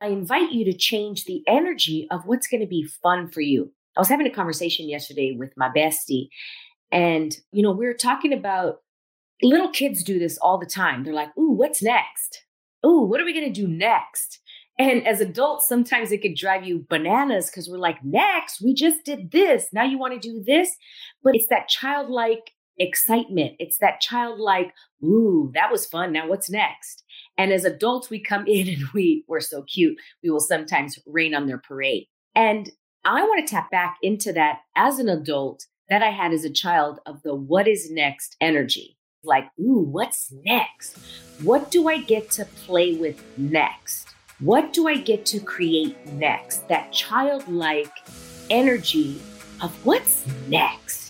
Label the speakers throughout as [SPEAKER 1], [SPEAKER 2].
[SPEAKER 1] I invite you to change the energy of what's going to be fun for you. I was having a conversation yesterday with my bestie, and you know, we were talking about little kids do this all the time. They're like, "Ooh, what's next? Ooh, what are we going to do next?" And as adults, sometimes it could drive you bananas because we're like, "Next, we just did this. Now you want to do this." But it's that childlike excitement. It's that childlike, "Ooh, that was fun. Now what's next?" And as adults, we come in and we, we're so cute. We will sometimes rain on their parade. And I want to tap back into that as an adult that I had as a child of the what is next energy. Like, ooh, what's next? What do I get to play with next? What do I get to create next? That childlike energy of what's next?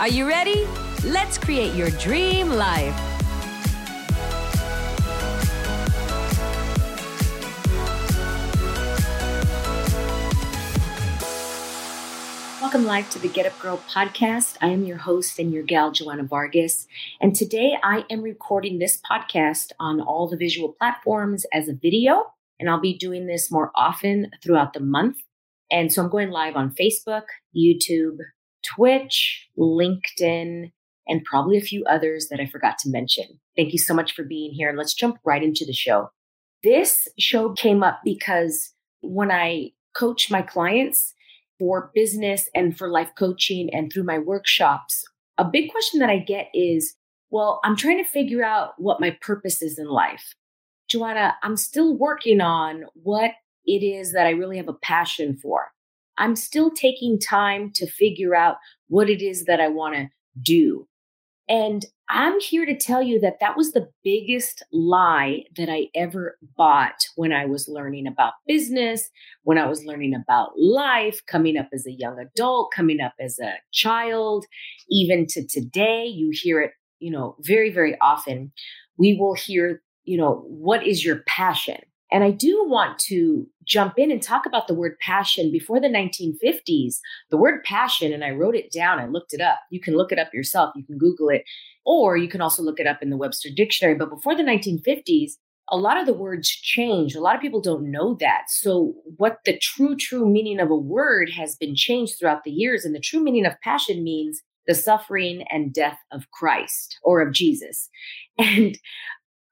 [SPEAKER 2] Are you ready? Let's create your dream life.
[SPEAKER 1] Welcome live to the Get Up Girl podcast. I am your host and your gal, Joanna Vargas. And today I am recording this podcast on all the visual platforms as a video. And I'll be doing this more often throughout the month. And so I'm going live on Facebook, YouTube, Twitch, LinkedIn, and probably a few others that I forgot to mention. Thank you so much for being here. And let's jump right into the show. This show came up because when I coach my clients for business and for life coaching and through my workshops, a big question that I get is, well, I'm trying to figure out what my purpose is in life. Joanna, I'm still working on what it is that I really have a passion for. I'm still taking time to figure out what it is that I want to do. And I'm here to tell you that that was the biggest lie that I ever bought when I was learning about business, when I was learning about life, coming up as a young adult, coming up as a child, even to today. You hear it, you know, very, very often. We will hear, you know, what is your passion? And I do want to jump in and talk about the word passion. Before the 1950s, the word passion, and I wrote it down, I looked it up. You can look it up yourself, you can Google it, or you can also look it up in the Webster Dictionary. But before the 1950s, a lot of the words changed. A lot of people don't know that. So, what the true, true meaning of a word has been changed throughout the years. And the true meaning of passion means the suffering and death of Christ or of Jesus. And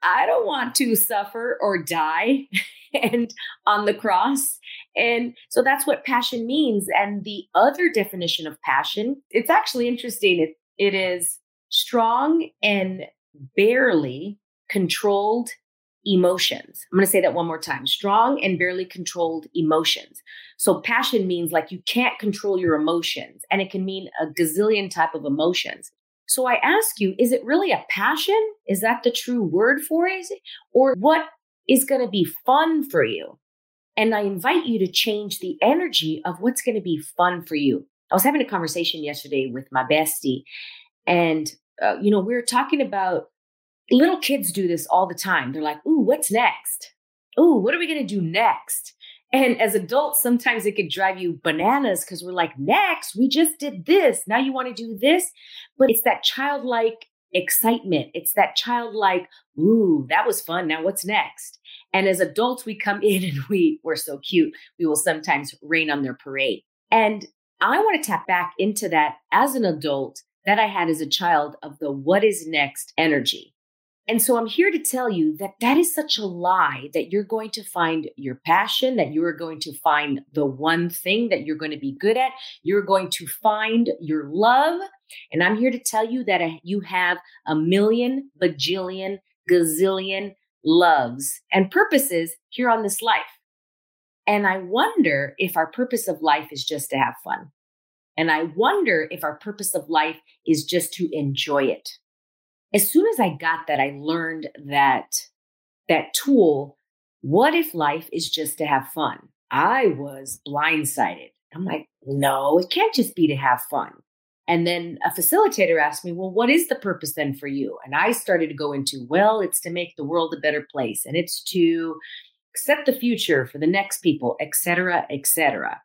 [SPEAKER 1] I don't want to suffer or die and on the cross. And so that's what passion means. And the other definition of passion, it's actually interesting. It, it is strong and barely controlled emotions. I'm going to say that one more time strong and barely controlled emotions. So, passion means like you can't control your emotions, and it can mean a gazillion type of emotions. So I ask you, is it really a passion? Is that the true word for it? Or what is going to be fun for you? And I invite you to change the energy of what's going to be fun for you. I was having a conversation yesterday with my bestie, and, uh, you know, we were talking about little kids do this all the time. They're like, ooh, what's next? Ooh, what are we going to do next? And as adults, sometimes it could drive you bananas because we're like, next, we just did this. Now you want to do this. But it's that childlike excitement. It's that childlike, ooh, that was fun. Now what's next? And as adults, we come in and we, we're so cute. We will sometimes rain on their parade. And I want to tap back into that as an adult that I had as a child of the what is next energy. And so I'm here to tell you that that is such a lie that you're going to find your passion, that you are going to find the one thing that you're going to be good at. You're going to find your love. And I'm here to tell you that uh, you have a million, bajillion, gazillion loves and purposes here on this life. And I wonder if our purpose of life is just to have fun. And I wonder if our purpose of life is just to enjoy it. As soon as I got that, I learned that that tool, what if life is just to have fun? I was blindsided. I'm like, no, it can't just be to have fun. And then a facilitator asked me, well, what is the purpose then for you? And I started to go into, well, it's to make the world a better place and it's to set the future for the next people, et cetera, et cetera.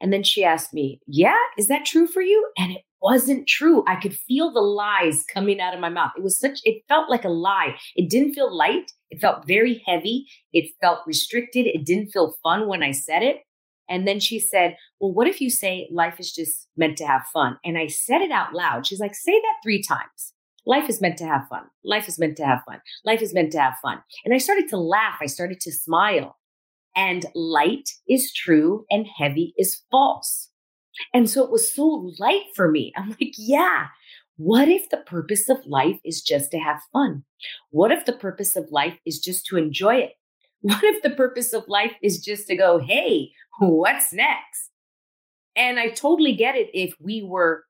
[SPEAKER 1] And then she asked me, yeah, is that true for you? And it wasn't true. I could feel the lies coming out of my mouth. It was such, it felt like a lie. It didn't feel light. It felt very heavy. It felt restricted. It didn't feel fun when I said it. And then she said, Well, what if you say life is just meant to have fun? And I said it out loud. She's like, Say that three times. Life is meant to have fun. Life is meant to have fun. Life is meant to have fun. And I started to laugh. I started to smile. And light is true and heavy is false. And so it was so light for me. I'm like, yeah, what if the purpose of life is just to have fun? What if the purpose of life is just to enjoy it? What if the purpose of life is just to go, hey, what's next? And I totally get it if we were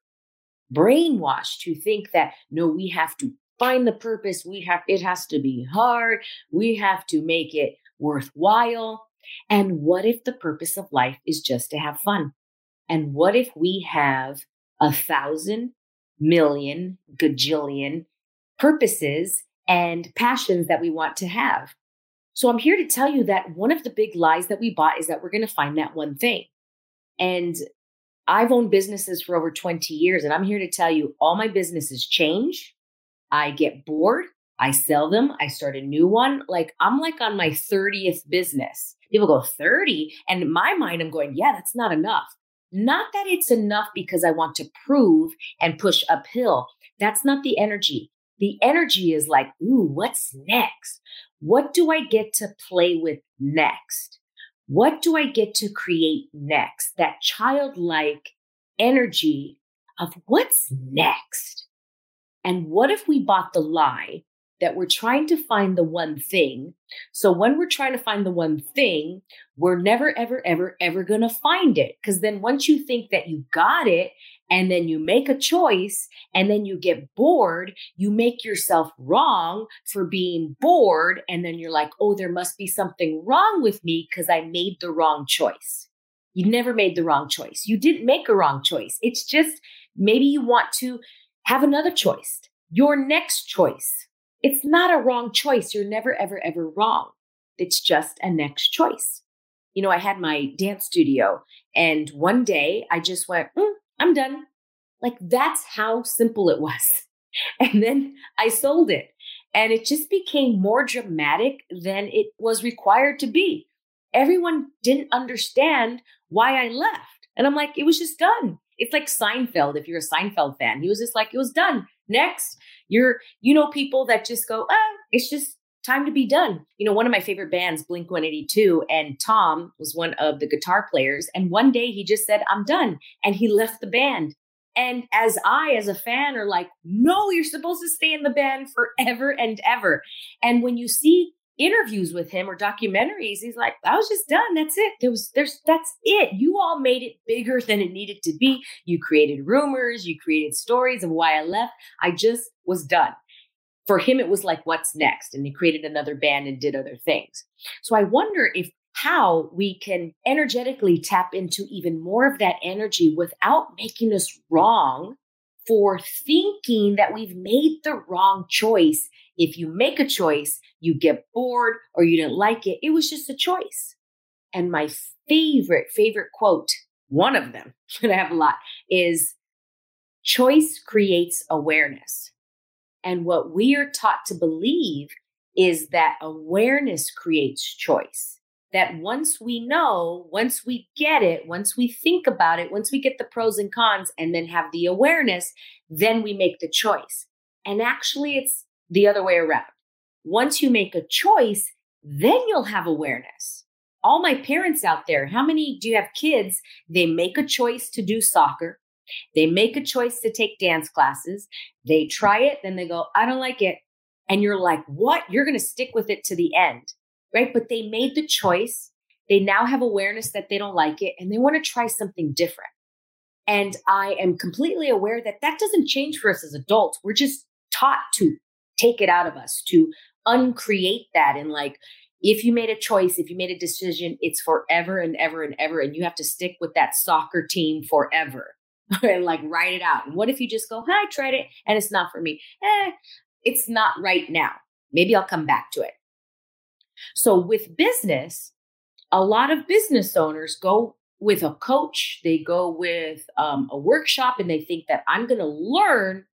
[SPEAKER 1] brainwashed to think that, no, we have to find the purpose. We have, it has to be hard. We have to make it worthwhile. And what if the purpose of life is just to have fun? And what if we have a thousand, million, gajillion purposes and passions that we want to have? So I'm here to tell you that one of the big lies that we bought is that we're going to find that one thing. And I've owned businesses for over 20 years, and I'm here to tell you all my businesses change. I get bored. I sell them. I start a new one. Like I'm like on my 30th business. People go 30. And in my mind, I'm going, yeah, that's not enough. Not that it's enough because I want to prove and push uphill. That's not the energy. The energy is like, ooh, what's next? What do I get to play with next? What do I get to create next? That childlike energy of what's next? And what if we bought the lie that we're trying to find the one thing. So when we're trying to find the one thing, we're never, ever, ever, ever going to find it. Because then once you think that you got it and then you make a choice and then you get bored, you make yourself wrong for being bored. And then you're like, oh, there must be something wrong with me because I made the wrong choice. You never made the wrong choice. You didn't make a wrong choice. It's just maybe you want to have another choice, your next choice it's not a wrong choice. You're never, ever, ever wrong. It's just a next choice. You know, I had my dance studio, and one day I just went, mm, I'm done. Like that's how simple it was. And then I sold it, and it just became more dramatic than it was required to be. Everyone didn't understand why I left. And I'm like, it was just done. It's like Seinfeld, if you're a Seinfeld fan. He was just like, it was done. Next. You're, you know, people that just go, oh, it's just time to be done. You know, one of my favorite bands, Blink 182, and Tom was one of the guitar players. And one day he just said, I'm done. And he left the band. And as I, as a fan, are like, no, you're supposed to stay in the band forever and ever. And when you see interviews with him or documentaries, he's like, I was just done. That's it. There was, there's, that's it. You all made it bigger than it needed to be. You created rumors, you created stories of why I left. I just was done. For him, it was like, what's next? And he created another band and did other things. So I wonder if how we can energetically tap into even more of that energy without making us wrong for thinking that we've made the wrong choice. If you make a choice, you get bored or you didn't like it. It was just a choice. And my favorite, favorite quote, one of them, and I have a lot, is choice creates awareness. And what we are taught to believe is that awareness creates choice that once we know, once we get it, once we think about it, once we get the pros and cons and then have the awareness, then we make the choice. And actually, it's the other way around. Once you make a choice, then you'll have awareness. All my parents out there, how many do you have kids? They make a choice to do soccer. They make a choice to take dance classes. They try it, then they go, I don't like it. And you're like, what? You're going to stick with it to the end right? But they made the choice. They now have awareness that they don't like it and they want to try something different. And I am completely aware that that doesn't change for us as adults. We're just taught to take it out of us, to uncreate that and like, if you made a choice, if you made a decision, it's forever and ever and ever. And you have to stick with that soccer team forever and like write it out. And what if you just go, I tried it and it's not for me? Eh, it's not right now. Maybe I'll come back to it. So with business, a lot of business owners go with a coach, they go with um, a workshop, and they think that I'm going to learn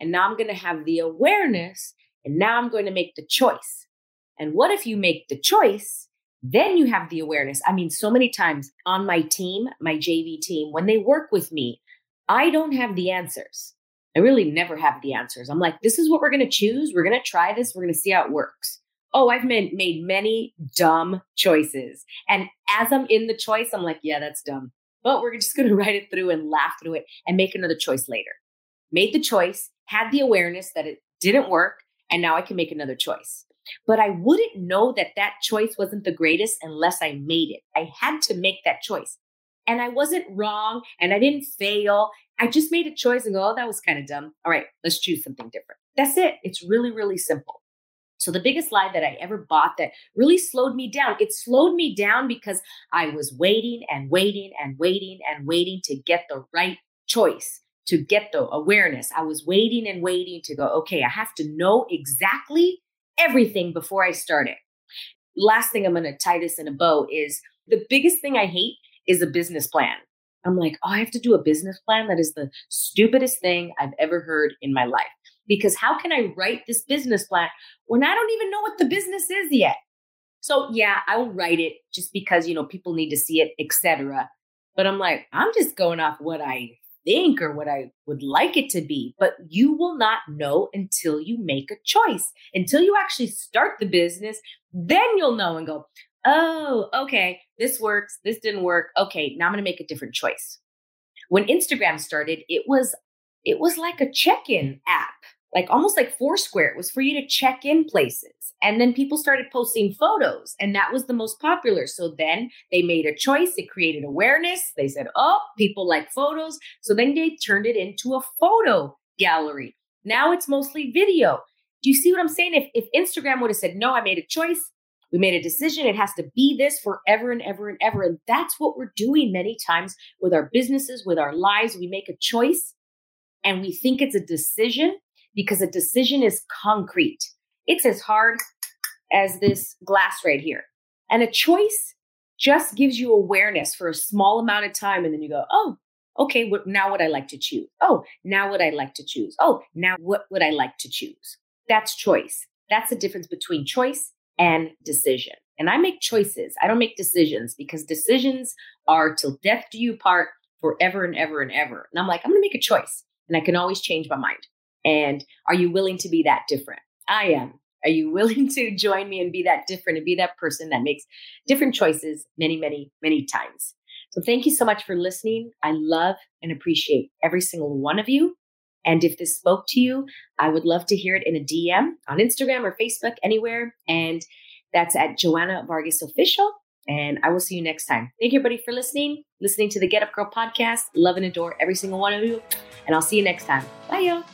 [SPEAKER 1] and now I'm going to have the awareness and now I'm going to make the choice. And what if you make the choice? Then you have the awareness. I mean, so many times on my team, my JV team, when they work with me, I don't have the answers. I really never have the answers. I'm like, this is what we're going to choose. We're going to try this. We're going to see how it works. Oh, I've made, made many dumb choices. And as I'm in the choice, I'm like, yeah, that's dumb. But we're just going to write it through and laugh through it and make another choice later. Made the choice, had the awareness that it didn't work, and now I can make another choice. But I wouldn't know that that choice wasn't the greatest unless I made it. I had to make that choice. And I wasn't wrong and I didn't fail. I just made a choice and go, oh, that was kind of dumb. All right, let's choose something different. That's it. It's really, really simple. So the biggest lie that I ever bought that really slowed me down, it slowed me down because I was waiting and waiting and waiting and waiting to get the right choice, to get the awareness. I was waiting and waiting to go, okay, I have to know exactly everything before I start it. Last thing I'm going to tie this in a bow is the biggest thing I hate is a business plan. I'm like, oh, I have to do a business plan. That is the stupidest thing I've ever heard in my life. Because how can I write this business plan when I don't even know what the business is yet? So yeah, I will write it just because you know people need to see it, etc. But I'm like, I'm just going off what I think or what I would like it to be. But you will not know until you make a choice, until you actually start the business. Then you'll know and go, oh, okay, this works, this didn't work. Okay, now I'm going to make a different choice. When Instagram started, it was it was like a check-in app, like almost like Foursquare. It was for you to check in places. And then people started posting photos, and that was the most popular. So then they made a choice. It created awareness. They said, oh, people like photos. So then they turned it into a photo gallery. Now it's mostly video. Do you see what I'm saying? If, if Instagram would have said, no, I made a choice, we made a decision. It has to be this forever and ever and ever. And that's what we're doing many times with our businesses, with our lives. We make a choice and we think it's a decision because a decision is concrete. It's as hard as this glass right here. And a choice just gives you awareness for a small amount of time. And then you go, oh, okay, now what I like to choose. Oh, now what I like to choose. Oh, now what would I like to choose? That's choice. That's the difference between choice and decision. And I make choices. I don't make decisions because decisions are till death do you part forever and ever and ever. And I'm like, I'm going to make a choice and I can always change my mind. And are you willing to be that different? I am. Are you willing to join me and be that different and be that person that makes different choices many, many, many times? So thank you so much for listening. I love and appreciate every single one of you. And if this spoke to you, I would love to hear it in a DM on Instagram or Facebook, anywhere. And that's at Joanna Vargas Official. And I will see you next time. Thank you, everybody, for listening, listening to the Get Up Girl podcast. Love and adore every single one of you. And I'll see you next time. Bye, y'all.